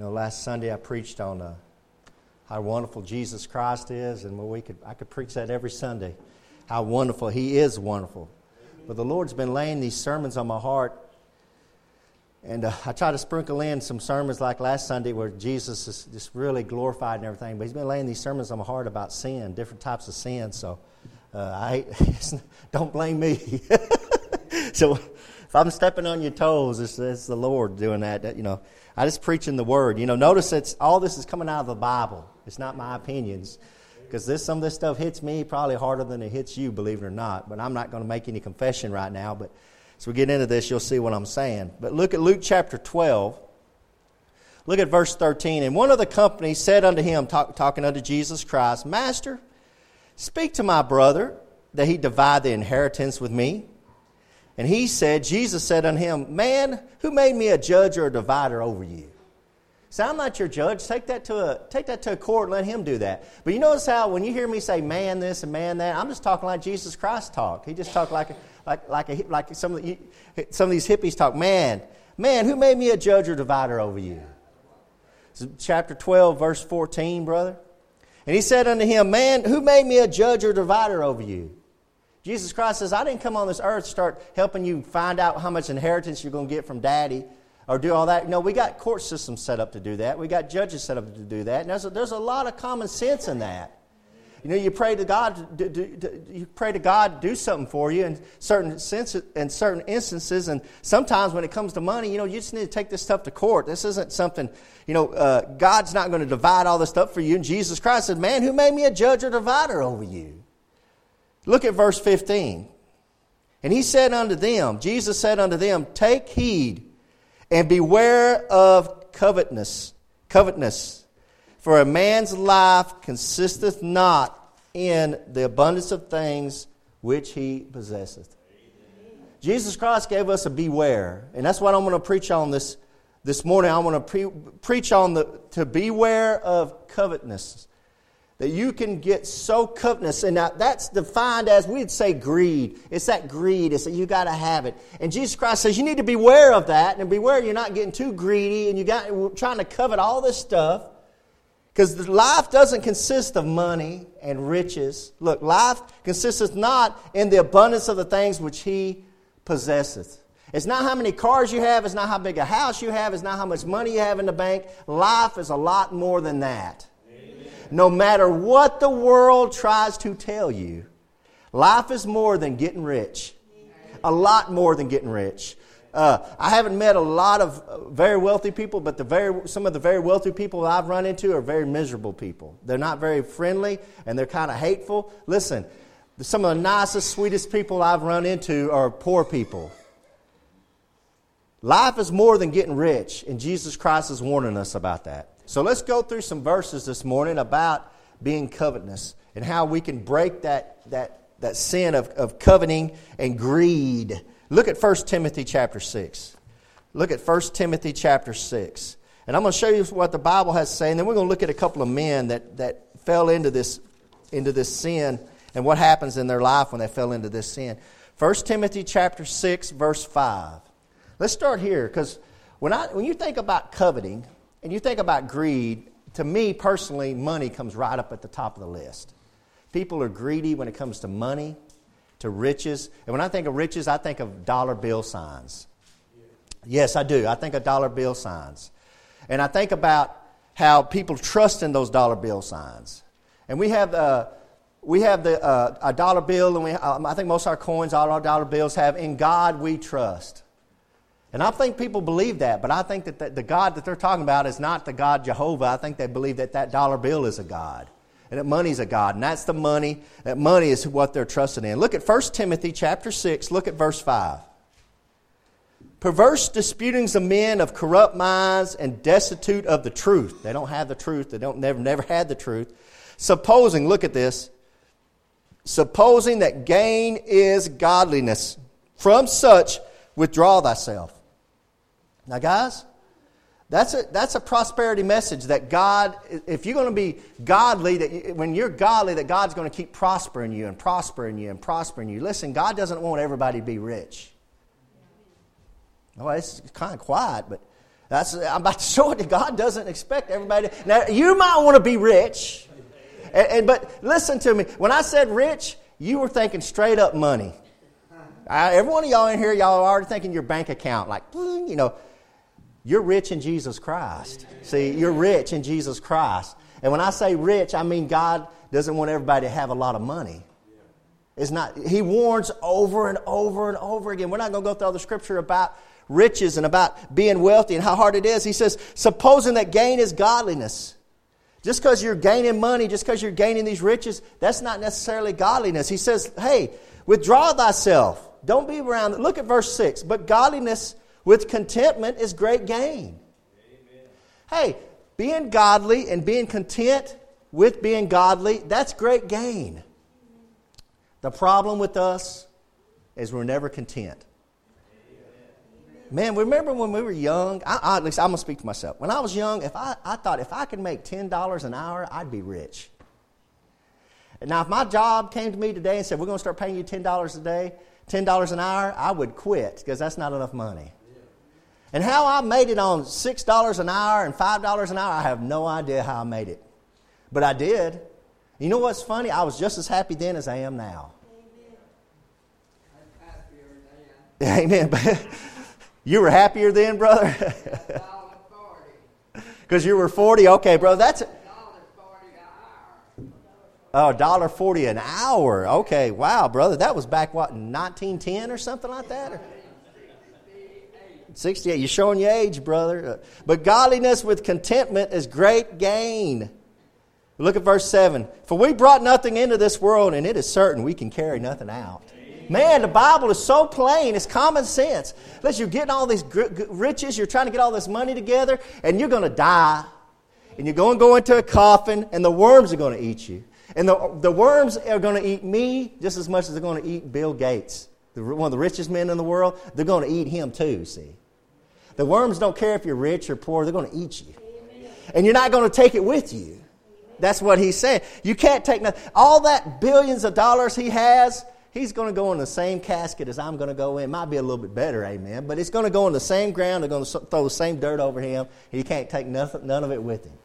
You know, last Sunday I preached on uh, how wonderful Jesus Christ is, and we could, I could preach that every Sunday. How wonderful He is wonderful. But the Lord's been laying these sermons on my heart, and uh, I try to sprinkle in some sermons like last Sunday where Jesus is just really glorified and everything. But He's been laying these sermons on my heart about sin, different types of sin. So uh, I don't blame me. so if I'm stepping on your toes, it's, it's the Lord doing that. You know, I just preaching the word. You know, notice it's all this is coming out of the Bible. It's not my opinions. Because this, some of this stuff hits me probably harder than it hits you, believe it or not. But I'm not going to make any confession right now. But as we get into this, you'll see what I'm saying. But look at Luke chapter 12. Look at verse 13. And one of the company said unto him, talk, talking unto Jesus Christ, Master, speak to my brother that he divide the inheritance with me. And he said, Jesus said unto him, Man, who made me a judge or a divider over you? Say, I'm not your judge. Take that to a take that to a court let him do that. But you notice how when you hear me say man this and man that, I'm just talking like Jesus Christ talked. He just talked like a, like like a, like some of the, some of these hippies talk. Man, man, who made me a judge or divider over you? chapter 12, verse 14, brother. And he said unto him, Man, who made me a judge or divider over you? Jesus Christ says, I didn't come on this earth to start helping you find out how much inheritance you're going to get from daddy or do all that. No, we got court systems set up to do that. We got judges set up to do that. And there's a, there's a lot of common sense in that. You know, you pray to God, do, do, do, you pray to God do something for you in certain senses, in certain instances, and sometimes when it comes to money, you know, you just need to take this stuff to court. This isn't something, you know, uh, God's not going to divide all this stuff for you. And Jesus Christ said, "Man, who made me a judge or divider over you?" Look at verse 15. And he said unto them, Jesus said unto them, Take heed and beware of covetousness, covetousness. For a man's life consisteth not in the abundance of things which he possesseth. Jesus Christ gave us a beware, and that's what I'm going to preach on this this morning. I want to pre- preach on the to beware of covetousness that you can get so covetous, and that's defined as we'd say greed. It's that greed. It's that you got to have it. And Jesus Christ says you need to beware of that, and beware you're not getting too greedy, and you got trying to covet all this stuff. Because life doesn't consist of money and riches. Look, life consisteth not in the abundance of the things which He possesseth. It's not how many cars you have, it's not how big a house you have, it's not how much money you have in the bank. Life is a lot more than that no matter what the world tries to tell you, life is more than getting rich. A lot more than getting rich. Uh, I haven't met a lot of uh, very wealthy people, but the very, some of the very wealthy people I've run into are very miserable people. They're not very friendly and they're kind of hateful. Listen, some of the nicest, sweetest people I've run into are poor people. Life is more than getting rich, and Jesus Christ is warning us about that. So let's go through some verses this morning about being covetous and how we can break that, that, that sin of, of coveting and greed. Look at 1 Timothy chapter 6. Look at 1 Timothy chapter 6. And I'm going to show you what the Bible has to say, and then we're going to look at a couple of men that, that fell into this, into this sin and what happens in their life when they fell into this sin. 1 Timothy chapter 6, verse 5. Let's start here because when, I, when you think about coveting, and you think about greed, to me personally, money comes right up at the top of the list. People are greedy when it comes to money, to riches. And when I think of riches, I think of dollar bill signs. Yes, I do. I think of dollar bill signs. And I think about how people trust in those dollar bill signs. And we have, uh, we have the, uh, a dollar bill, and we, I think most of our coins, all our dollar bills have, in God we trust. And I think people believe that, but I think that the, God that they're talking about is not the God Jehovah. I think they believe that that dollar bill is a God and that money's a God, and that's the money. That money is what they're trusting in. Look at 1 Timothy chapter 6, look at verse 5. Perverse disputings of men of corrupt minds and destitute of the truth. They don't have the truth. They don't never never had the truth. Supposing, look at this. Supposing that gain is godliness. From such withdraw thyself. Now, guys, that's a, that's a prosperity message that God, if you're going to be godly, that when you're godly, that God's going to keep prospering you and prospering you and prospering you. Listen, God doesn't want everybody to be rich. Oh, it's kind of quiet, but That's, I'm about to show it that God doesn't expect everybody. To, now, you might want to be rich, and, and, but listen to me. When I said rich, you were thinking straight up money. I, every one of y'all in here, y'all are already thinking your bank account, like, you know, you're rich in Jesus Christ. See, you're rich in Jesus Christ. And when I say rich, I mean God doesn't want everybody to have a lot of money. It's not, he warns over and over and over again. We're not going to go through all the scripture about riches and about being wealthy and how hard it is. He says, supposing that gain is godliness. Just because you're gaining money, just because you're gaining these riches, that's not necessarily godliness. He says, hey, withdraw thyself. Don't be around. Look at verse 6. But godliness with contentment is great gain. Amen. Hey, being godly and being content with being godly, that's great gain. The problem with us is we're never content. Man, remember when we were young? I, I, at least I'm going to speak to myself. When I was young, if I, I thought if I could make $10 an hour, I'd be rich. Now, if my job came to me today and said, we're going to start paying you $10 a day, $10 an hour, I would quit because that's not enough money. And how I made it on $6 an hour and $5 an hour, I have no idea how I made it. But I did. You know what's funny? I was just as happy then as I am now. Amen. Amen. you were happier then, brother? Because you were 40? Okay, brother, that's. Oh, dollar forty an hour. Okay, wow, brother, that was back what, nineteen ten or something like that. Or? 68. You're showing your age, brother. Uh, but godliness with contentment is great gain. Look at verse 7. For we brought nothing into this world, and it is certain we can carry nothing out. Man, the Bible is so plain. It's common sense. Unless you're getting all these riches, you're trying to get all this money together, and you're going to die. And you're going to go into a coffin, and the worms are going to eat you. And the, the worms are going to eat me just as much as they're going to eat Bill Gates, the, one of the richest men in the world. They're going to eat him too, see. The worms don't care if you're rich or poor, they're going to eat you. And you're not going to take it with you. That's what he's saying. You can't take nothing. All that billions of dollars he has, he's going to go in the same casket as I'm going to go in. Might be a little bit better, amen. But it's going to go in the same ground. They're going to throw the same dirt over him. He can't take nothing, none of it with him.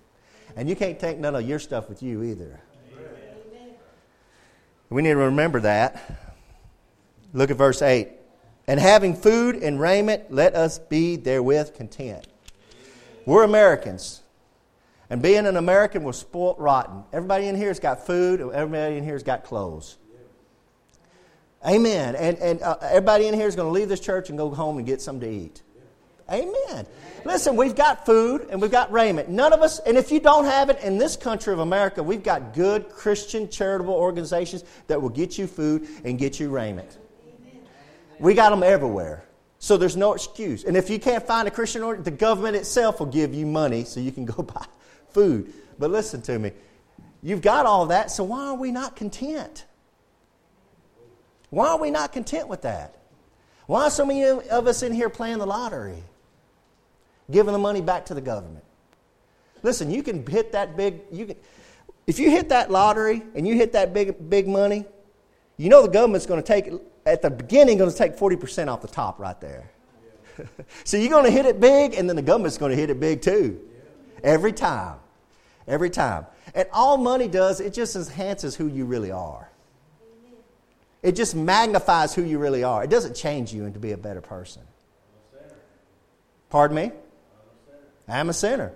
And you can't take none of your stuff with you either. Amen. We need to remember that. Look at verse 8. And having food and raiment, let us be therewith content. We're Americans. And being an American, we're spoilt rotten. Everybody in here has got food, everybody in here has got clothes. Amen. And, and uh, everybody in here is going to leave this church and go home and get something to eat. Amen. Listen, we've got food and we've got raiment. None of us, and if you don't have it in this country of America, we've got good Christian charitable organizations that will get you food and get you raiment. We got them everywhere. So there's no excuse. And if you can't find a Christian order, the government itself will give you money so you can go buy food. But listen to me. You've got all that, so why are we not content? Why are we not content with that? Why are so many of us in here playing the lottery? Giving the money back to the government. Listen, you can hit that big you can if you hit that lottery and you hit that big big money, you know the government's going to take at the beginning going to take 40% off the top right there. so you're going to hit it big, and then the government's going to hit it big too. Every time. Every time. And all money does, it just enhances who you really are. It just magnifies who you really are. It doesn't change you into be a better person. Pardon me? I'm a sinner.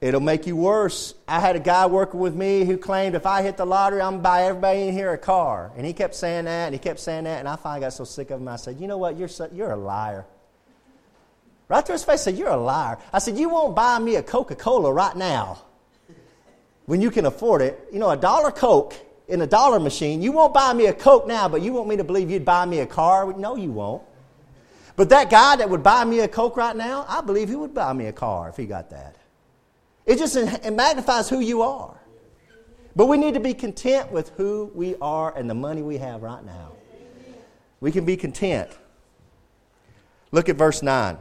It'll make you worse. I had a guy working with me who claimed if I hit the lottery, I'm going to buy everybody in here a car. And he kept saying that, and he kept saying that, and I finally got so sick of him, I said, You know what? You're, so, you're a liar. Right to his face, I said, You're a liar. I said, You won't buy me a Coca Cola right now when you can afford it. You know, a dollar Coke in a dollar machine. You won't buy me a Coke now, but you want me to believe you'd buy me a car? No, you won't. But that guy that would buy me a Coke right now, I believe he would buy me a car if he got that. It just it magnifies who you are. But we need to be content with who we are and the money we have right now. We can be content. Look at verse 9.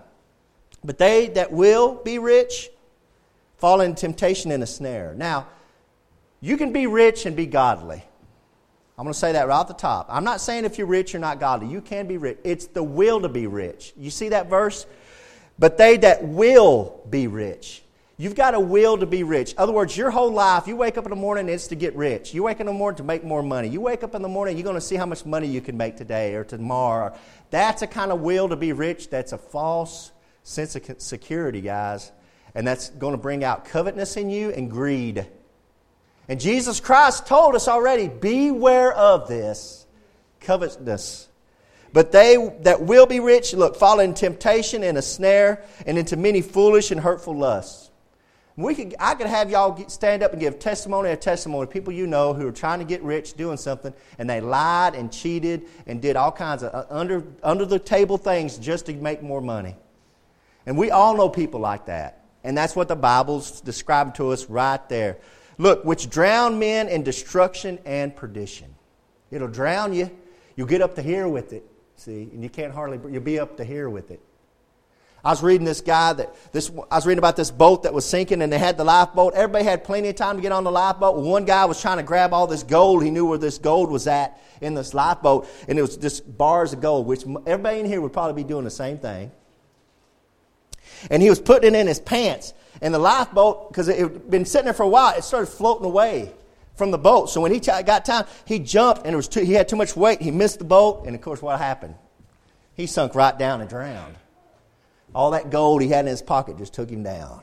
But they that will be rich fall in temptation and a snare. Now, you can be rich and be godly. I'm going to say that right at the top. I'm not saying if you're rich, you're not godly. You can be rich. It's the will to be rich. You see that verse? but they that will be rich. You've got a will to be rich. In other words, your whole life, you wake up in the morning, it's to get rich. You wake up in the morning to make more money. You wake up in the morning, you're going to see how much money you can make today or tomorrow. That's a kind of will to be rich. That's a false sense of security, guys. And that's going to bring out covetousness in you and greed. And Jesus Christ told us already beware of this covetousness. But they that will be rich, look, fall in temptation and a snare and into many foolish and hurtful lusts we could, I could have y'all stand up and give testimony after testimony. Of people you know who are trying to get rich doing something, and they lied and cheated and did all kinds of uh, under, under the table things just to make more money. And we all know people like that. And that's what the Bible's describing to us right there. Look, which drown men in destruction and perdition. It'll drown you. You'll get up to here with it, see, and you can't hardly, you'll be up to here with it. I was reading this guy that this I was reading about this boat that was sinking and they had the lifeboat. Everybody had plenty of time to get on the lifeboat. One guy was trying to grab all this gold. He knew where this gold was at in this lifeboat, and it was just bars of gold, which everybody in here would probably be doing the same thing. And he was putting it in his pants. And the lifeboat, because it had been sitting there for a while, it started floating away from the boat. So when he got time, he jumped and it was too, he had too much weight. He missed the boat, and of course, what happened? He sunk right down and drowned. All that gold he had in his pocket just took him down.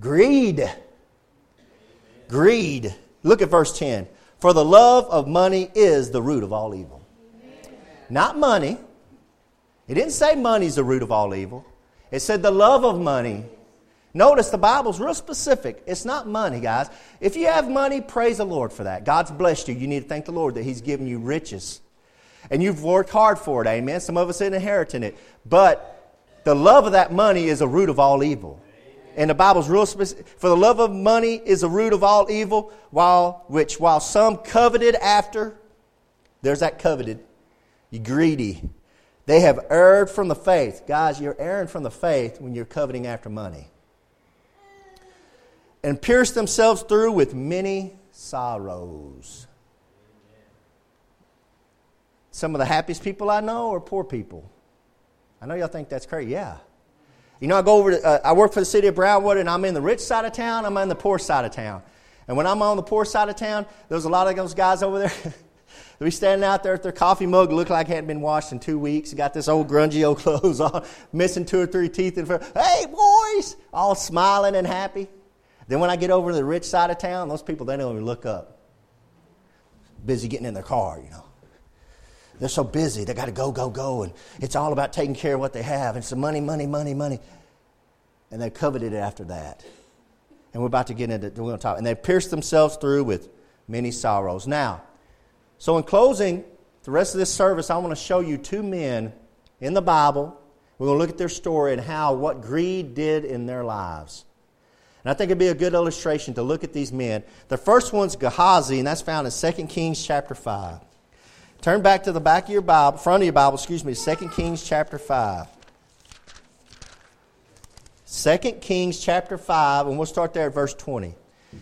Greed. Greed. Look at verse 10. For the love of money is the root of all evil. Not money. It didn't say money's the root of all evil. It said the love of money. Notice the Bible's real specific. It's not money, guys. If you have money, praise the Lord for that. God's blessed you. You need to thank the Lord that He's given you riches. And you've worked hard for it, amen. Some of us inheriting it. But the love of that money is a root of all evil. And the Bible's real specific. For the love of money is a root of all evil, while which while some coveted after, there's that coveted, you greedy. They have erred from the faith. Guys, you're erring from the faith when you're coveting after money. And pierced themselves through with many sorrows. Some of the happiest people I know are poor people. I know y'all think that's crazy. Yeah. You know, I go over to, uh, I work for the city of Brownwood, and I'm in the rich side of town, I'm in the poor side of town. And when I'm on the poor side of town, there's a lot of those guys over there. they be standing out there with their coffee mug, look like it hadn't been washed in two weeks. Got this old grungy old clothes on, missing two or three teeth in front. Hey, boys! All smiling and happy. Then when I get over to the rich side of town, those people, they don't even look up. Busy getting in their car, you know. They're so busy. They got to go, go, go. And it's all about taking care of what they have. And it's the money, money, money, money. And they coveted it after that. And we're about to get into, we're going to talk. And they pierced themselves through with many sorrows. Now, so in closing, the rest of this service, I want to show you two men in the Bible. We're going to look at their story and how what greed did in their lives. And I think it'd be a good illustration to look at these men. The first one's Gehazi, and that's found in 2 Kings chapter 5. Turn back to the back of your Bible, front of your Bible, excuse me, 2 Kings chapter 5. 2 Kings chapter 5, and we'll start there at verse 20.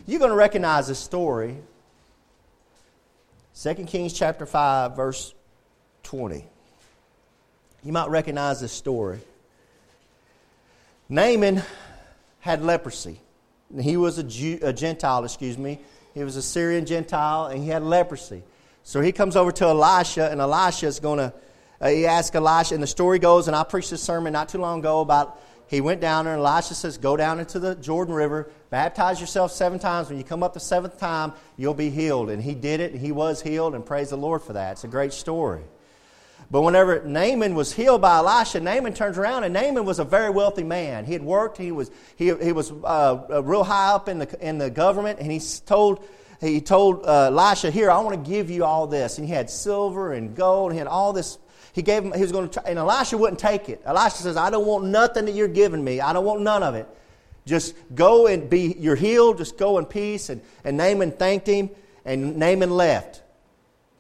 You're going to recognize this story. 2 Kings chapter 5, verse 20. You might recognize this story. Naaman had leprosy. He was a, Jew, a Gentile, excuse me. He was a Syrian Gentile, and he had leprosy. So he comes over to Elisha, and Elisha is going to, uh, he asks Elisha, and the story goes, and I preached this sermon not too long ago about he went down there, and Elisha says, Go down into the Jordan River, baptize yourself seven times. When you come up the seventh time, you'll be healed. And he did it, and he was healed, and praise the Lord for that. It's a great story. But whenever Naaman was healed by Elisha, Naaman turns around, and Naaman was a very wealthy man. He had worked, he was, he, he was uh, real high up in the, in the government, and he told he told uh, Elisha, Here, I want to give you all this. And he had silver and gold, and he had all this. He gave him, he was going to, and Elisha wouldn't take it. Elisha says, I don't want nothing that you're giving me. I don't want none of it. Just go and be, you're healed. Just go in peace. And, and Naaman thanked him, and Naaman left.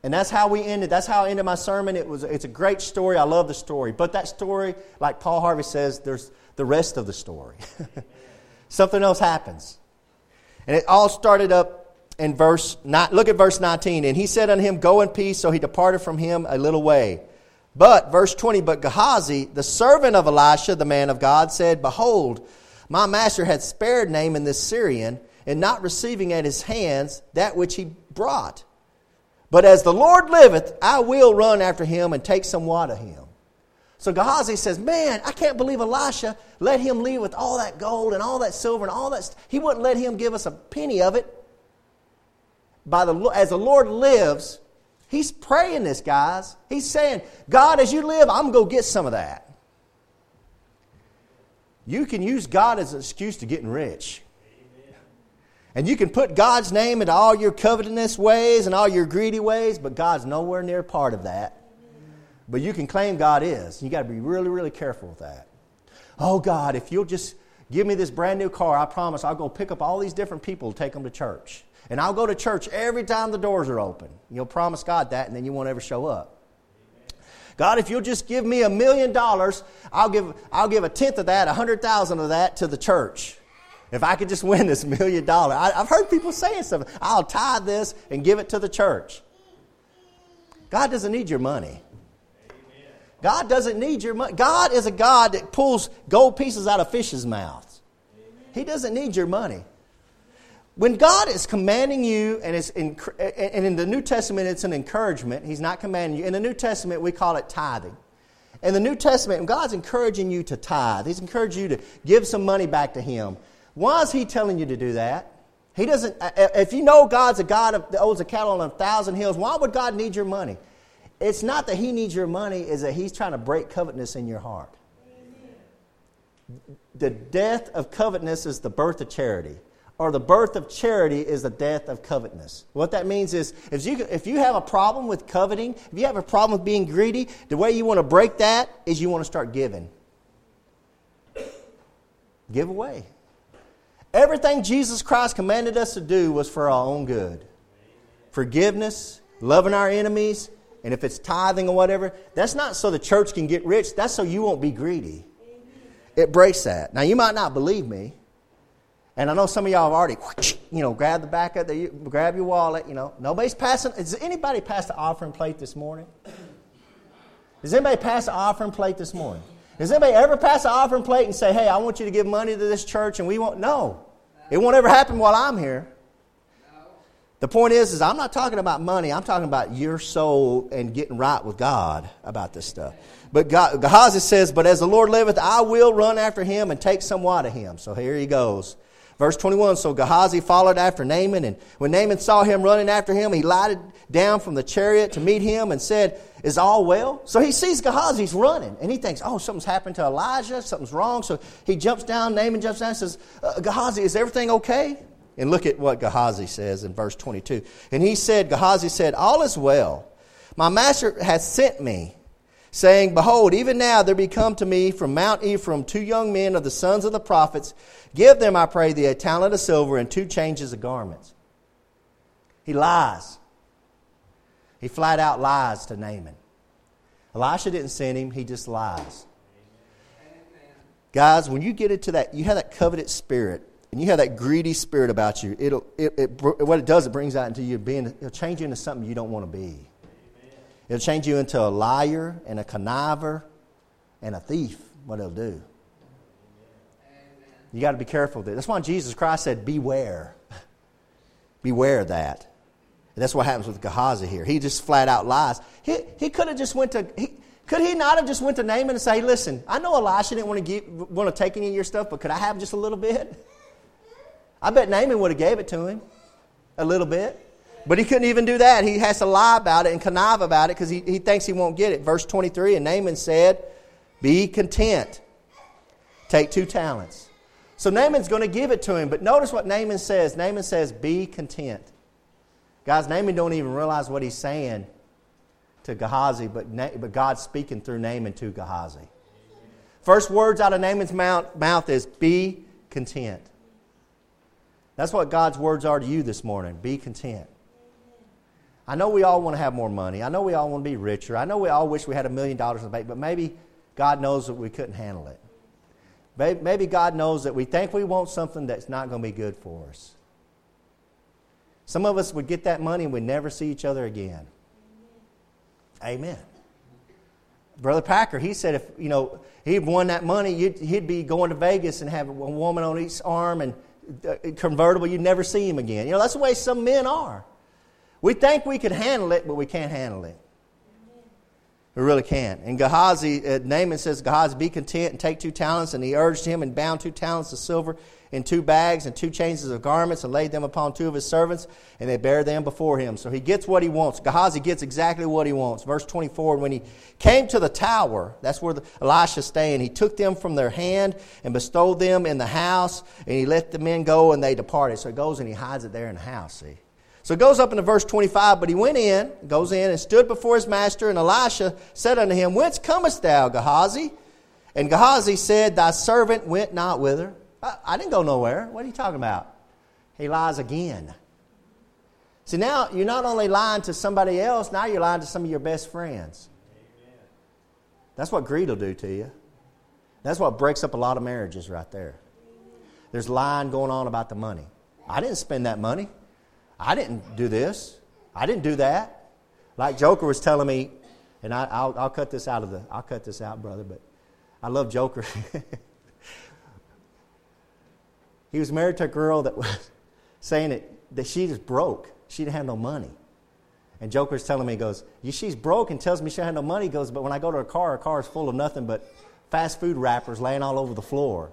And that's how we ended. That's how I ended my sermon. It was, it's a great story. I love the story. But that story, like Paul Harvey says, there's the rest of the story. Something else happens. And it all started up in verse, look at verse 19. And he said unto him, Go in peace. So he departed from him a little way. But, verse 20, but Gehazi, the servant of Elisha, the man of God, said, Behold, my master had spared Naaman this Syrian, and not receiving at his hands that which he brought. But as the Lord liveth, I will run after him and take somewhat of him. So Gehazi says, Man, I can't believe Elisha let him leave with all that gold and all that silver and all that. St- he wouldn't let him give us a penny of it. By the, as the Lord lives, he's praying this, guys. He's saying, God, as you live, I'm going to get some of that. You can use God as an excuse to getting rich. And you can put God's name into all your covetous ways and all your greedy ways, but God's nowhere near part of that. But you can claim God is. You got to be really, really careful with that. Oh, God, if you'll just give me this brand new car, I promise I'll go pick up all these different people and take them to church. And I'll go to church every time the doors are open. You'll promise God that, and then you won't ever show up. God, if you'll just give me a million dollars, I'll give, I'll give a tenth of that, a hundred thousand of that to the church. If I could just win this million dollars. I've heard people saying stuff. I'll tithe this and give it to the church. God doesn't need your money. God doesn't need your money. God is a God that pulls gold pieces out of fish's mouths. He doesn't need your money. When God is commanding you, and, it's in, and in the New Testament it's an encouragement, He's not commanding you. In the New Testament we call it tithing. In the New Testament, God's encouraging you to tithe. He's encouraging you to give some money back to Him. Why is He telling you to do that? He doesn't, uh, uh, if you know God's a God of, that owns a cattle on a thousand hills, why would God need your money? It's not that He needs your money, it's that He's trying to break covetousness in your heart. The death of covetousness is the birth of charity, or the birth of charity is the death of covetousness. What that means is if you, if you have a problem with coveting, if you have a problem with being greedy, the way you want to break that is you want to start giving. Give away. Everything Jesus Christ commanded us to do was for our own good. Forgiveness, loving our enemies, and if it's tithing or whatever, that's not so the church can get rich, that's so you won't be greedy. It breaks that. Now, you might not believe me, and I know some of y'all have already, you know, grab the back of the, grab your wallet, you know. Nobody's passing, is anybody passed the offering plate this morning? Does anybody pass the offering plate this morning? Does anybody ever pass the offering plate and say, hey, I want you to give money to this church and we won't? No. It won't ever happen while I'm here. The point is, is I'm not talking about money. I'm talking about your soul and getting right with God about this stuff. But God, Gehazi says, "But as the Lord liveth, I will run after him and take somewhat of him." So here he goes. Verse 21 So Gehazi followed after Naaman, and when Naaman saw him running after him, he lighted down from the chariot to meet him and said, Is all well? So he sees Gehazi's running, and he thinks, Oh, something's happened to Elijah, something's wrong. So he jumps down, Naaman jumps down and says, uh, Gehazi, is everything okay? And look at what Gehazi says in verse 22. And he said, Gehazi said, All is well. My master has sent me, saying, Behold, even now there be come to me from Mount Ephraim two young men of the sons of the prophets. Give them, I pray thee, a talent of silver and two changes of garments. He lies. He flat out lies to Naaman. Elisha didn't send him, he just lies. Guys, when you get into that, you have that coveted spirit and you have that greedy spirit about you, it'll, it, it, what it does, it brings out into you being, it'll change you into something you don't want to be. It'll change you into a liar and a conniver and a thief, what it'll do. You got to be careful. That's why Jesus Christ said, beware. beware that. And that's what happens with Gehazi here. He just flat out lies. He, he could have just went to, he, could he not have just went to Naaman and say, listen, I know Elisha didn't want to, give, want to take any of your stuff, but could I have just a little bit? I bet Naaman would have gave it to him a little bit. But he couldn't even do that. He has to lie about it and connive about it because he, he thinks he won't get it. Verse 23 And Naaman said, Be content. Take two talents. So Naaman's going to give it to him. But notice what Naaman says. Naaman says, Be content. Guys, Naaman don't even realize what he's saying to Gehazi, but, but God's speaking through Naaman to Gehazi. First words out of Naaman's mouth, mouth is, Be content. That's what God's words are to you this morning. Be content. I know we all want to have more money. I know we all want to be richer. I know we all wish we had a million dollars in the bank, but maybe God knows that we couldn't handle it. Maybe God knows that we think we want something that's not going to be good for us. Some of us would get that money and we'd never see each other again. Amen. Brother Packer, he said if, you know, he'd won that money, he'd be going to Vegas and have a woman on each arm and uh, convertible, you'd never see him again. You know, that's the way some men are. We think we could handle it, but we can't handle it. We really can't. And Gehazi, uh, Naaman says, Gehazi, be content and take two talents. And he urged him and bound two talents of silver in two bags and two changes of garments and laid them upon two of his servants, and they bare them before him. So he gets what he wants. Gehazi gets exactly what he wants. Verse 24 When he came to the tower, that's where the, Elisha staying, he took them from their hand and bestowed them in the house, and he let the men go, and they departed. So he goes and he hides it there in the house, see. So it goes up into verse 25, but he went in, goes in, and stood before his master, and Elisha said unto him, Whence comest thou, Gehazi? And Gehazi said, Thy servant went not whither. I, I didn't go nowhere. What are you talking about? He lies again. See, now you're not only lying to somebody else, now you're lying to some of your best friends. Amen. That's what greed will do to you. That's what breaks up a lot of marriages right there. There's lying going on about the money. I didn't spend that money. I didn't do this. I didn't do that. Like Joker was telling me, and I, will cut this out of the, I'll cut this out, brother, but I love Joker. He was married to a girl that was saying that, that she just broke. She didn't have no money. And Joker's telling me, he goes, she's broke and tells me she had no money. He goes, but when I go to her car, her car is full of nothing but fast food wrappers laying all over the floor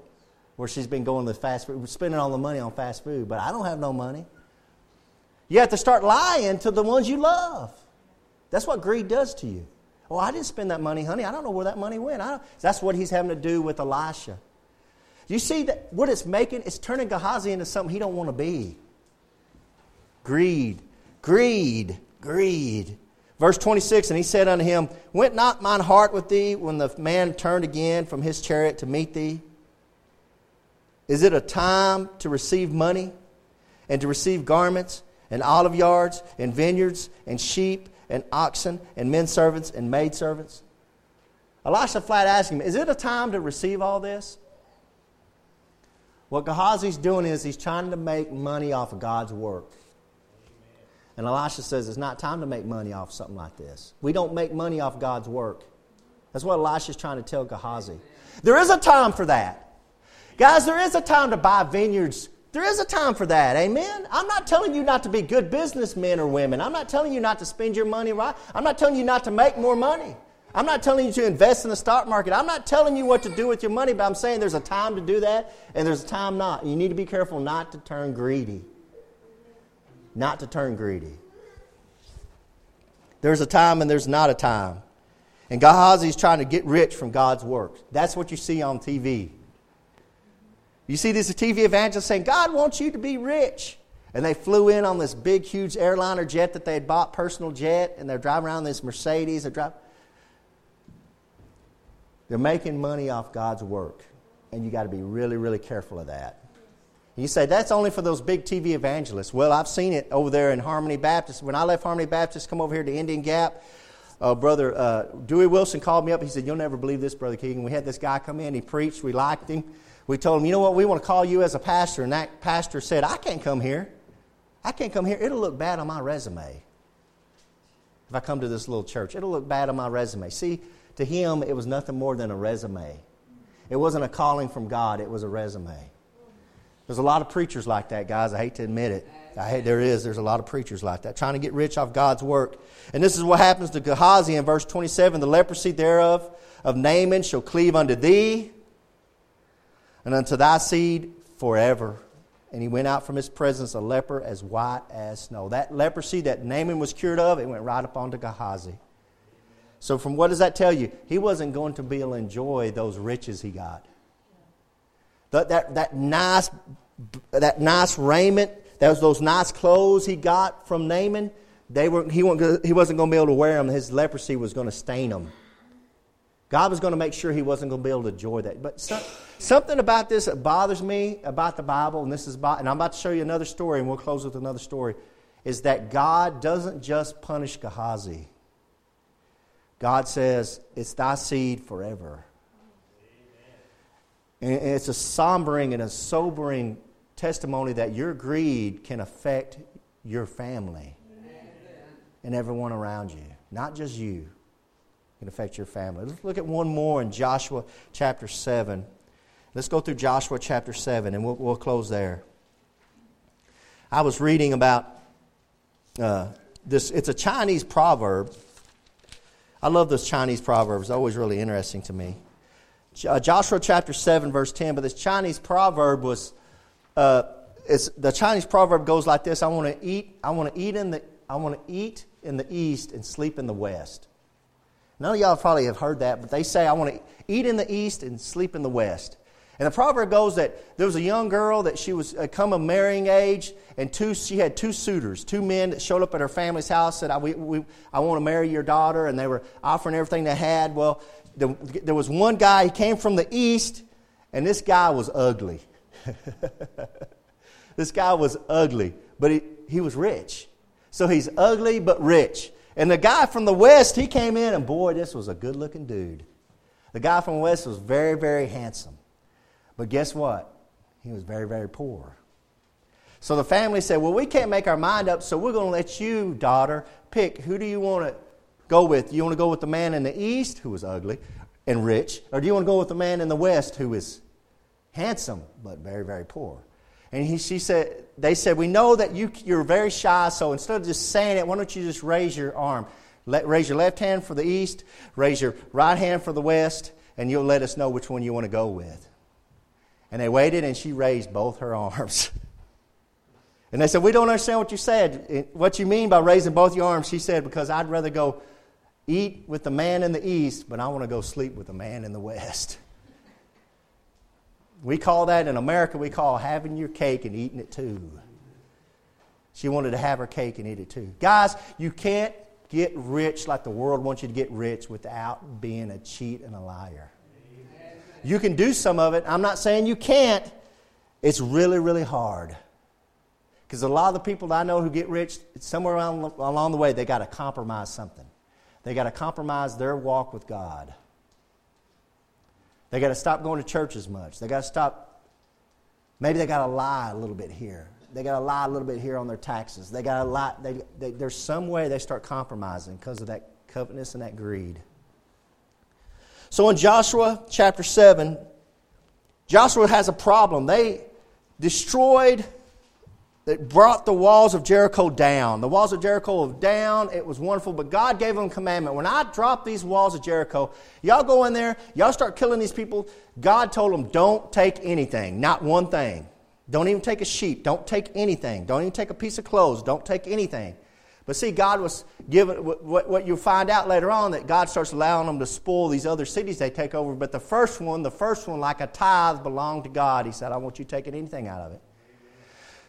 where she's been going to fast food, spending all the money on fast food. But I don't have no money. You have to start lying to the ones you love. That's what greed does to you. Oh, I didn't spend that money, honey. I don't know where that money went. That's what he's having to do with Elisha. You see that what it's making? It's turning Gehazi into something he don't want to be. Greed, greed, greed. Verse 26, and he said unto him, Went not mine heart with thee when the man turned again from his chariot to meet thee? Is it a time to receive money and to receive garments and olive yards and vineyards and sheep and oxen and men servants and maid servants? Elisha flat asked him, Is it a time to receive all this? What Gehazi's doing is he's trying to make money off of God's work. And Elisha says it's not time to make money off something like this. We don't make money off God's work. That's what Elisha's trying to tell Gehazi. There is a time for that. Guys, there is a time to buy vineyards. There is a time for that. Amen? I'm not telling you not to be good businessmen or women. I'm not telling you not to spend your money right. I'm not telling you not to make more money. I'm not telling you to invest in the stock market. I'm not telling you what to do with your money, but I'm saying there's a time to do that and there's a time not. You need to be careful not to turn greedy. Not to turn greedy. There's a time and there's not a time. And Gehazi's trying to get rich from God's works. That's what you see on TV. You see these TV evangelists saying, God wants you to be rich. And they flew in on this big, huge airliner jet that they had bought, personal jet, and they're driving around this Mercedes. They're driving. They're making money off God's work. And you got to be really, really careful of that. You say, that's only for those big TV evangelists. Well, I've seen it over there in Harmony Baptist. When I left Harmony Baptist, come over here to Indian Gap, uh, Brother uh, Dewey Wilson called me up. He said, You'll never believe this, Brother Keegan. We had this guy come in, he preached, we liked him. We told him, You know what, we want to call you as a pastor. And that pastor said, I can't come here. I can't come here. It'll look bad on my resume. If I come to this little church, it'll look bad on my resume. See, to him, it was nothing more than a resume. It wasn't a calling from God, it was a resume. There's a lot of preachers like that, guys. I hate to admit it. I hate there is. There's a lot of preachers like that, trying to get rich off God's work. And this is what happens to Gehazi in verse 27 The leprosy thereof of Naaman shall cleave unto thee, and unto thy seed forever. And he went out from his presence a leper as white as snow. That leprosy that Naaman was cured of, it went right up onto Gehazi. So, from what does that tell you? He wasn't going to be able to enjoy those riches he got. That, that, that, nice, that nice raiment, those, those nice clothes he got from Naaman, they were, he, wasn't, he wasn't going to be able to wear them. His leprosy was going to stain them. God was going to make sure he wasn't going to be able to enjoy that. But something about this that bothers me about the Bible, and this is about, and I'm about to show you another story, and we'll close with another story, is that God doesn't just punish Gehazi. God says, It's thy seed forever. And it's a sombering and a sobering testimony that your greed can affect your family Amen. and everyone around you, not just you. It can affect your family. Let's look at one more in Joshua chapter 7. Let's go through Joshua chapter 7, and we'll, we'll close there. I was reading about uh, this, it's a Chinese proverb. I love those Chinese proverbs, always really interesting to me. Uh, Joshua chapter 7, verse 10, but this Chinese proverb was, uh, it's, the Chinese proverb goes like this I want to eat, I want to eat in the, I want to eat in the east and sleep in the west. None of y'all probably have heard that, but they say, I want to eat in the east and sleep in the west. And the proverb goes that there was a young girl that she was uh, come of marrying age, and two, she had two suitors, two men that showed up at her family's house, said, I, we, we, I want to marry your daughter, and they were offering everything they had. Well, the, there was one guy, he came from the east, and this guy was ugly. this guy was ugly, but he, he was rich. So he's ugly but rich. And the guy from the west, he came in, and boy, this was a good looking dude. The guy from the west was very, very handsome. But guess what? He was very, very poor. So the family said, Well, we can't make our mind up, so we're going to let you, daughter, pick who do you want to go with? Do you want to go with the man in the east who was ugly and rich, or do you want to go with the man in the west who is handsome but very, very poor? And he, she said, they said, We know that you, you're very shy, so instead of just saying it, why don't you just raise your arm? Let, raise your left hand for the east, raise your right hand for the west, and you'll let us know which one you want to go with. And they waited, and she raised both her arms. and they said, We don't understand what you said. What you mean by raising both your arms? She said, Because I'd rather go eat with the man in the east, but I want to go sleep with the man in the west. We call that in America, we call having your cake and eating it too. She wanted to have her cake and eat it too. Guys, you can't get rich like the world wants you to get rich without being a cheat and a liar. You can do some of it. I'm not saying you can't. It's really, really hard. Because a lot of the people that I know who get rich, somewhere along, the way, they got to compromise something. They got to compromise their walk with God. They got to stop going to church as much. They got to stop. Maybe they got to lie a little bit here. They got to lie a little bit here on their taxes. They got to lie. They, they, there's some way they start compromising because of that covetousness and that greed. So in Joshua chapter 7, Joshua has a problem. They destroyed, they brought the walls of Jericho down. The walls of Jericho were down. It was wonderful, but God gave them a commandment. When I drop these walls of Jericho, y'all go in there, y'all start killing these people. God told them, don't take anything, not one thing. Don't even take a sheep. Don't take anything. Don't even take a piece of clothes. Don't take anything. But see, God was giving, what, what you'll find out later on, that God starts allowing them to spoil these other cities they take over. But the first one, the first one, like a tithe, belonged to God. He said, I want you taking anything out of it.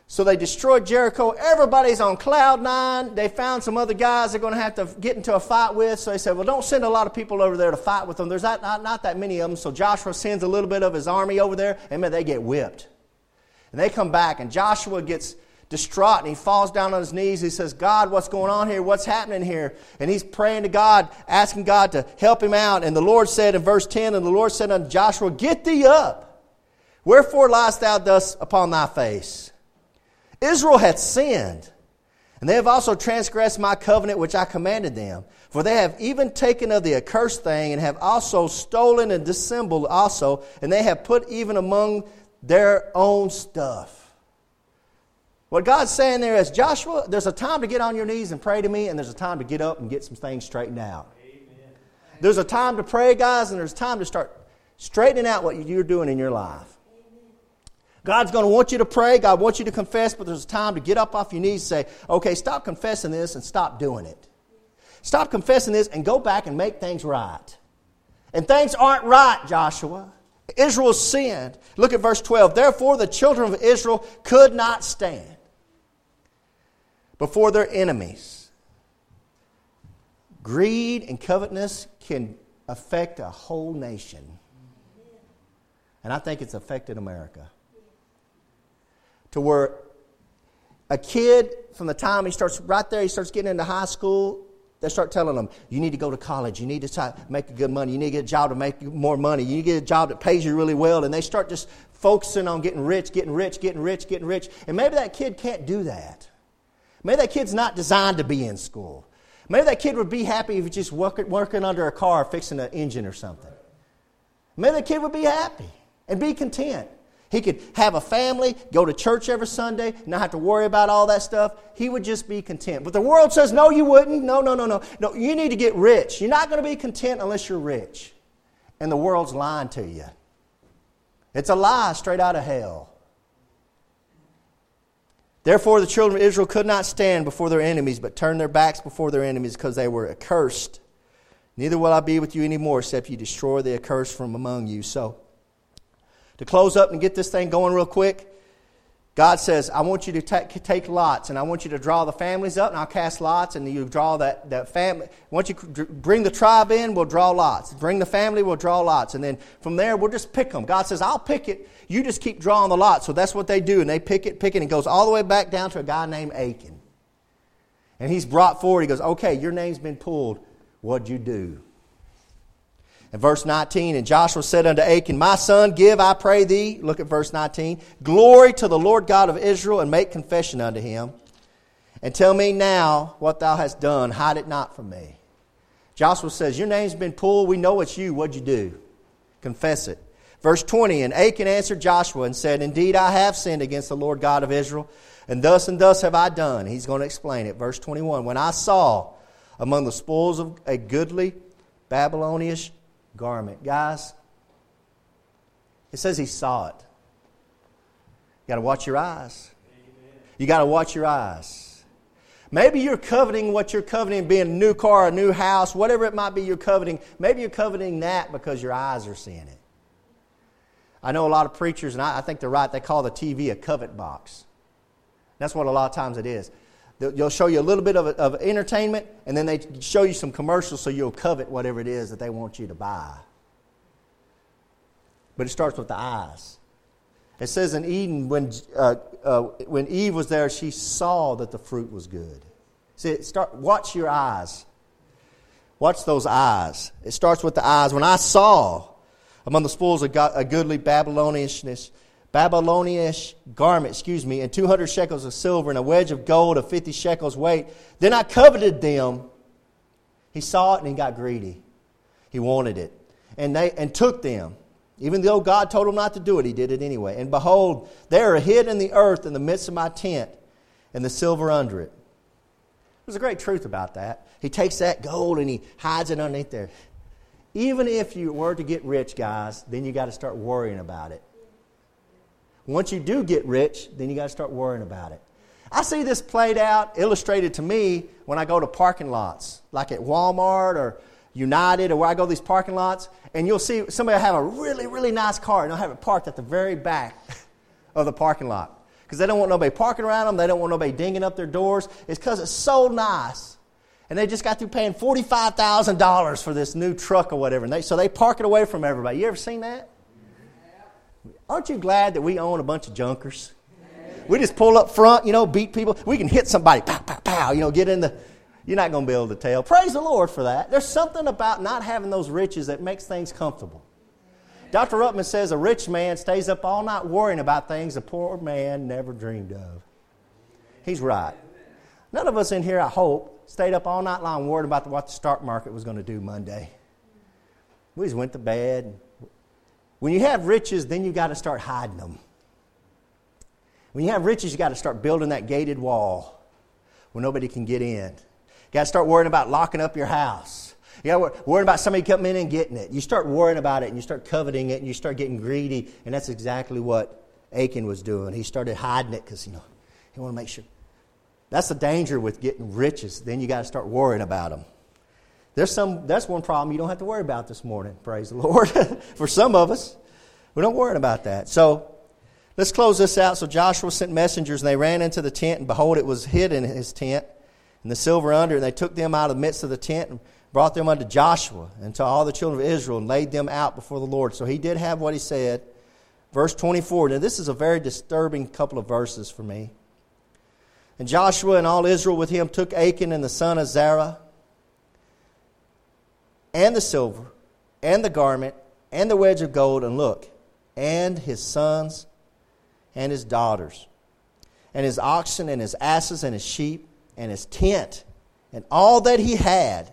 So they destroyed Jericho. Everybody's on cloud nine. They found some other guys they're going to have to get into a fight with. So they said, Well, don't send a lot of people over there to fight with them. There's not, not, not that many of them. So Joshua sends a little bit of his army over there, and man, they get whipped. And they come back, and Joshua gets distraught and he falls down on his knees. He says, God, what's going on here? What's happening here? And he's praying to God, asking God to help him out. And the Lord said in verse 10, And the Lord said unto Joshua, Get thee up. Wherefore liest thou thus upon thy face? Israel hath sinned, and they have also transgressed my covenant which I commanded them. For they have even taken of the accursed thing, and have also stolen and dissembled also, and they have put even among their own stuff. What God's saying there is, Joshua, there's a time to get on your knees and pray to me, and there's a time to get up and get some things straightened out. Amen. There's a time to pray, guys, and there's time to start straightening out what you're doing in your life. God's going to want you to pray. God wants you to confess, but there's a time to get up off your knees and say, okay, stop confessing this and stop doing it. Stop confessing this and go back and make things right. And things aren't right, Joshua. Israel sinned. Look at verse 12. Therefore, the children of Israel could not stand before their enemies. Greed and covetousness can affect a whole nation. And I think it's affected America. To where a kid, from the time he starts right there, he starts getting into high school, they start telling them, you need to go to college, you need to make good money, you need to get a job to make more money, you need to get a job that pays you really well. And they start just focusing on getting rich, getting rich, getting rich, getting rich. And maybe that kid can't do that. Maybe that kid's not designed to be in school. Maybe that kid would be happy if he's just working, working under a car fixing an engine or something. Maybe that kid would be happy and be content. He could have a family, go to church every Sunday, not have to worry about all that stuff. He would just be content. But the world says, no, you wouldn't. No, no, no, no. No, you need to get rich. You're not going to be content unless you're rich. And the world's lying to you. It's a lie straight out of hell. Therefore, the children of Israel could not stand before their enemies, but turned their backs before their enemies because they were accursed. Neither will I be with you anymore, except you destroy the accursed from among you. So, to close up and get this thing going real quick, God says, I want you to take, lots, and I want you to draw the families up, and I'll cast lots, and you draw that, that family. Once you bring the tribe in, we'll draw lots. Bring the family, we'll draw lots. And then from there, we'll just pick them. God says, I'll pick it. You just keep drawing the lots. So that's what they do, and they pick it, pick it, and it goes all the way back down to a guy named Achan. And he's brought forward, he goes, Okay, your name's been pulled. What'd you do? In verse 19, and Joshua said unto Achan, My son, give, I pray thee, look at verse 19, glory to the Lord God of Israel, and make confession unto him. And tell me now what thou hast done, hide it not from me. Joshua says, Your name's been pulled, we know it's you, what'd you do? Confess it. Verse 20, and Achan answered Joshua and said, Indeed, I have sinned against the Lord God of Israel, and thus and thus have I done. He's going to explain it. Verse 21, when I saw among the spoils of a goodly Babylonish garment. Guys, it says he saw it. You got to watch your eyes. You got to watch your eyes. Maybe you're coveting what you're coveting, being a new car, a new house, whatever it might be you're coveting. Maybe you're coveting that because your eyes are seeing it. I know a lot of preachers, and I, I think they're right, they call the TV a covet box. That's what a lot of times it is. They'll show you a little bit of, of entertainment, and then they show you some commercials so you'll covet whatever it is that they want you to buy. But it starts with the eyes. It says in Eden, when, uh, uh, when Eve was there, she saw that the fruit was good. See, start, watch your eyes. Watch those eyes. It starts with the eyes. When I saw among the spoils of a goodly Babylonianishness, Babylonish garment, excuse me, and 200 shekels of silver and a wedge of gold of 50 shekels weight. Then I coveted them. He saw it and he got greedy. He wanted it. And, they, and took them. Even though God told him not to do it, he did it anyway. And behold, they are hid in the earth in the midst of my tent, and the silver under it. There's a great truth about that. He takes that gold and he hides it underneath there. Even if you were to get rich, guys, then you got to start worrying about it. Once you do get rich, then you got to start worrying about it. I see this played out, illustrated to me when I go to parking lots, like at Walmart or United or where I go these parking lots, and you'll see somebody have a really, really nice car and they'll have it parked at the very back of the parking lot. Because they don't want nobody parking around them, they don't want nobody dinging up their doors. It's because it's so nice. And they just got through paying $45,000 for this new truck or whatever. And they, so they park it away from everybody. You ever seen that? Aren't you glad that we own a bunch of junkers? We just pull up front, you know, beat people. We can hit somebody, pow, pow, pow, you know, get in the. You're not going to be able to tell. Praise the Lord for that. There's something about not having those riches that makes things comfortable. Dr. Ruckman says a rich man stays up all night worrying about things a poor man never dreamed of. He's right. None of us in here, I hope, stayed up all night long worried about what the stock market was going to do Monday. We just went to bed, when you have riches, then you got to start hiding them. When you have riches, you got to start building that gated wall where nobody can get in. You got to start worrying about locking up your house. You got to worry about somebody coming in and getting it. You start worrying about it and you start coveting it and you start getting greedy. And that's exactly what Achan was doing. He started hiding it because, you know, he wanted to make sure. That's the danger with getting riches. Then you got to start worrying about them. There's some, that's one problem you don't have to worry about this morning, praise the Lord. For some of us, we don't worry about that. So let's close this out. So Joshua sent messengers, and they ran into the tent, and behold, it was hid in his tent, and the silver under, and they took them out of the midst of the tent and brought them unto Joshua and to all the children of Israel, and laid them out before the Lord. So he did have what he said. Verse 24. Now, this is a very disturbing couple of verses for me. And Joshua and all Israel with him took Achan and the son of Zerah and the silver, and the garment, and the wedge of gold, and look, and his sons and his daughters, and his oxen, and his asses, and his sheep, and his tent and all that he had,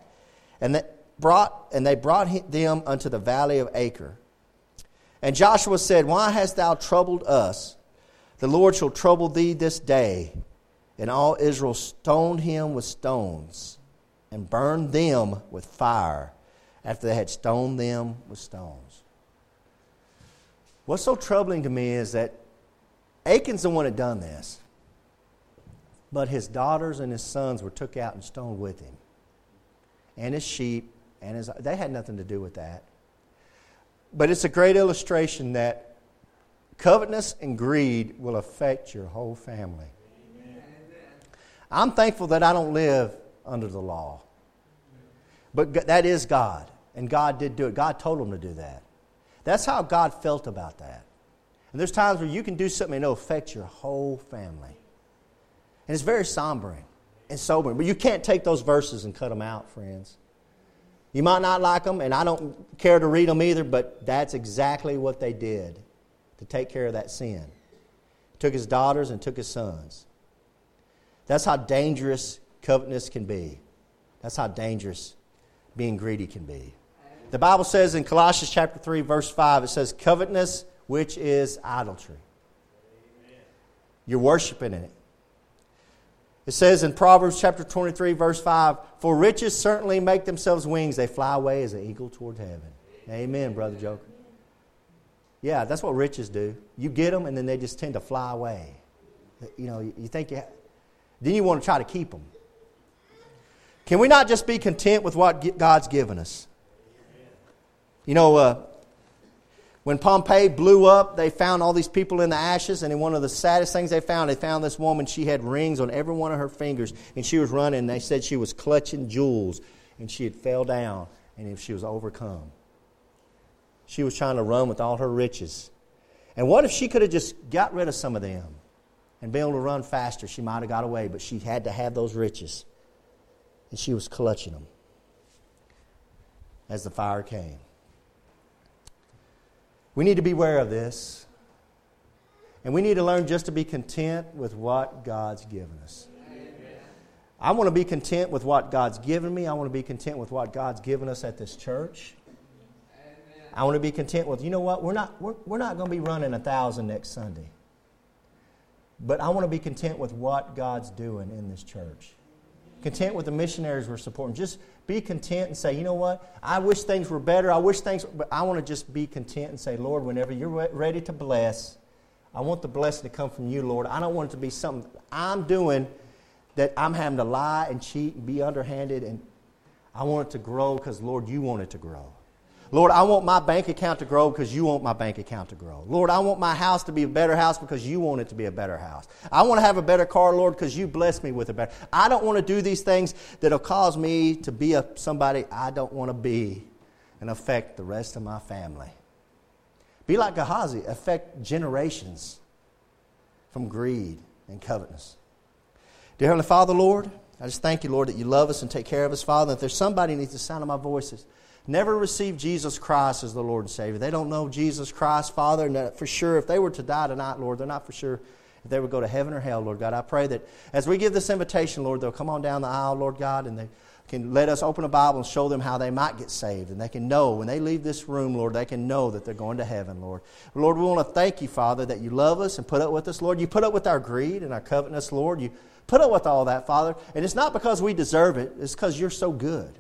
and that brought and they brought them unto the valley of Achor. And Joshua said, Why hast thou troubled us? The Lord shall trouble thee this day. And all Israel stoned him with stones and burned them with fire after they had stoned them with stones. What's so troubling to me is that Achan's the one that done this. But his daughters and his sons were took out and stoned with him. And his sheep, and his, they had nothing to do with that. But it's a great illustration that covetousness and greed will affect your whole family. Amen. I'm thankful that I don't live under the law. But that is God. And God did do it. God told him to do that. That's how God felt about that. And there's times where you can do something and it'll affect your whole family. And it's very sombering and sobering. But you can't take those verses and cut them out, friends. You might not like them, and I don't care to read them either, but that's exactly what they did to take care of that sin. Took his daughters and took his sons. That's how dangerous covetousness can be. That's how dangerous being greedy can be. The Bible says in Colossians chapter 3, verse 5, it says, Covetousness, which is idolatry. You're worshiping in it. It says in Proverbs chapter 23, verse 5 For riches certainly make themselves wings, they fly away as an eagle toward heaven. Amen, Brother Joker. Yeah, that's what riches do. You get them, and then they just tend to fly away. You know, you think you. Then you want to try to keep them. Can we not just be content with what God's given us? You know, uh, when Pompeii blew up, they found all these people in the ashes, and one of the saddest things they found, they found this woman. She had rings on every one of her fingers, and she was running. And They said she was clutching jewels, and she had fell down, and she was overcome. She was trying to run with all her riches. And what if she could have just got rid of some of them and been able to run faster? She might have got away, but she had to have those riches, and she was clutching them as the fire came. We need to be aware of this. And we need to learn just to be content with what God's given us. Amen. I want to be content with what God's given me. I want to be content with what God's given us at this church. Amen. I want to be content with, you know what, we're not, we're, we're not going to be running a thousand next Sunday. But I want to be content with what God's doing in this church. Content with the missionaries we're supporting. Just be content and say, you know what? I wish things were better. I wish things, but I want to just be content and say, Lord, whenever you're ready to bless, I want the blessing to come from you, Lord. I don't want it to be something I'm doing that I'm having to lie and cheat and be underhanded. And I want it to grow because, Lord, you want it to grow. Lord, I want my bank account to grow because you want my bank account to grow. Lord, I want my house to be a better house because you want it to be a better house. I want to have a better car, Lord, because you bless me with a better. I don't want to do these things that'll cause me to be a, somebody I don't want to be and affect the rest of my family. Be like Gehazi, affect generations from greed and covetousness. Dear Heavenly Father, Lord, I just thank you, Lord, that you love us and take care of us, Father. If there's somebody needs the sound of my voices, never received Jesus Christ as the Lord and Savior. They don't know Jesus Christ, Father, and for sure, if they were to die tonight, Lord, they're not for sure if they would go to heaven or hell, Lord God. I pray that as we give this invitation, Lord, they'll come on down the aisle, Lord God, and they can let us open a Bible and show them how they might get saved. And they can know when they leave this room, Lord, they can know that they're going to heaven, Lord. Lord, we want to thank you, Father, that you love us and put up with us, Lord. You put up with our greed and our covetousness, Lord. You put up with all that, Father. And it's not because we deserve it, it's because you're so good.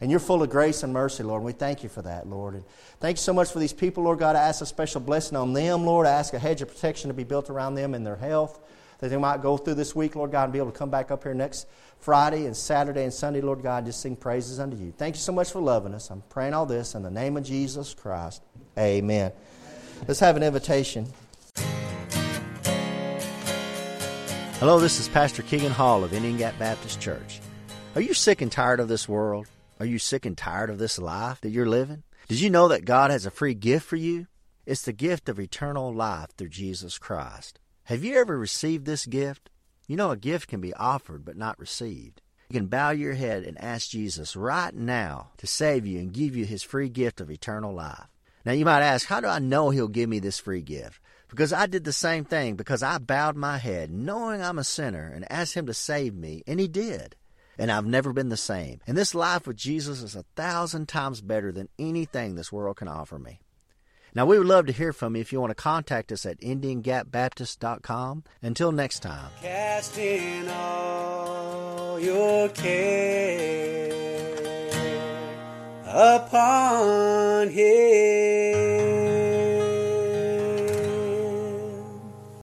And you're full of grace and mercy, Lord. And we thank you for that, Lord. And thank you so much for these people, Lord God. I ask a special blessing on them, Lord. I ask a hedge of protection to be built around them and their health, that they might go through this week, Lord God, and be able to come back up here next Friday and Saturday and Sunday, Lord God, and just sing praises unto you. Thank you so much for loving us. I'm praying all this in the name of Jesus Christ. Amen. Let's have an invitation. Hello, this is Pastor Keegan Hall of Indian Gap Baptist Church. Are you sick and tired of this world? Are you sick and tired of this life that you're living? Did you know that God has a free gift for you? It's the gift of eternal life through Jesus Christ. Have you ever received this gift? You know, a gift can be offered but not received. You can bow your head and ask Jesus right now to save you and give you his free gift of eternal life. Now, you might ask, how do I know he'll give me this free gift? Because I did the same thing, because I bowed my head, knowing I'm a sinner, and asked him to save me, and he did. And I've never been the same. And this life with Jesus is a thousand times better than anything this world can offer me. Now, we would love to hear from you if you want to contact us at IndianGapBaptist.com. Until next time. Casting all your care upon Him.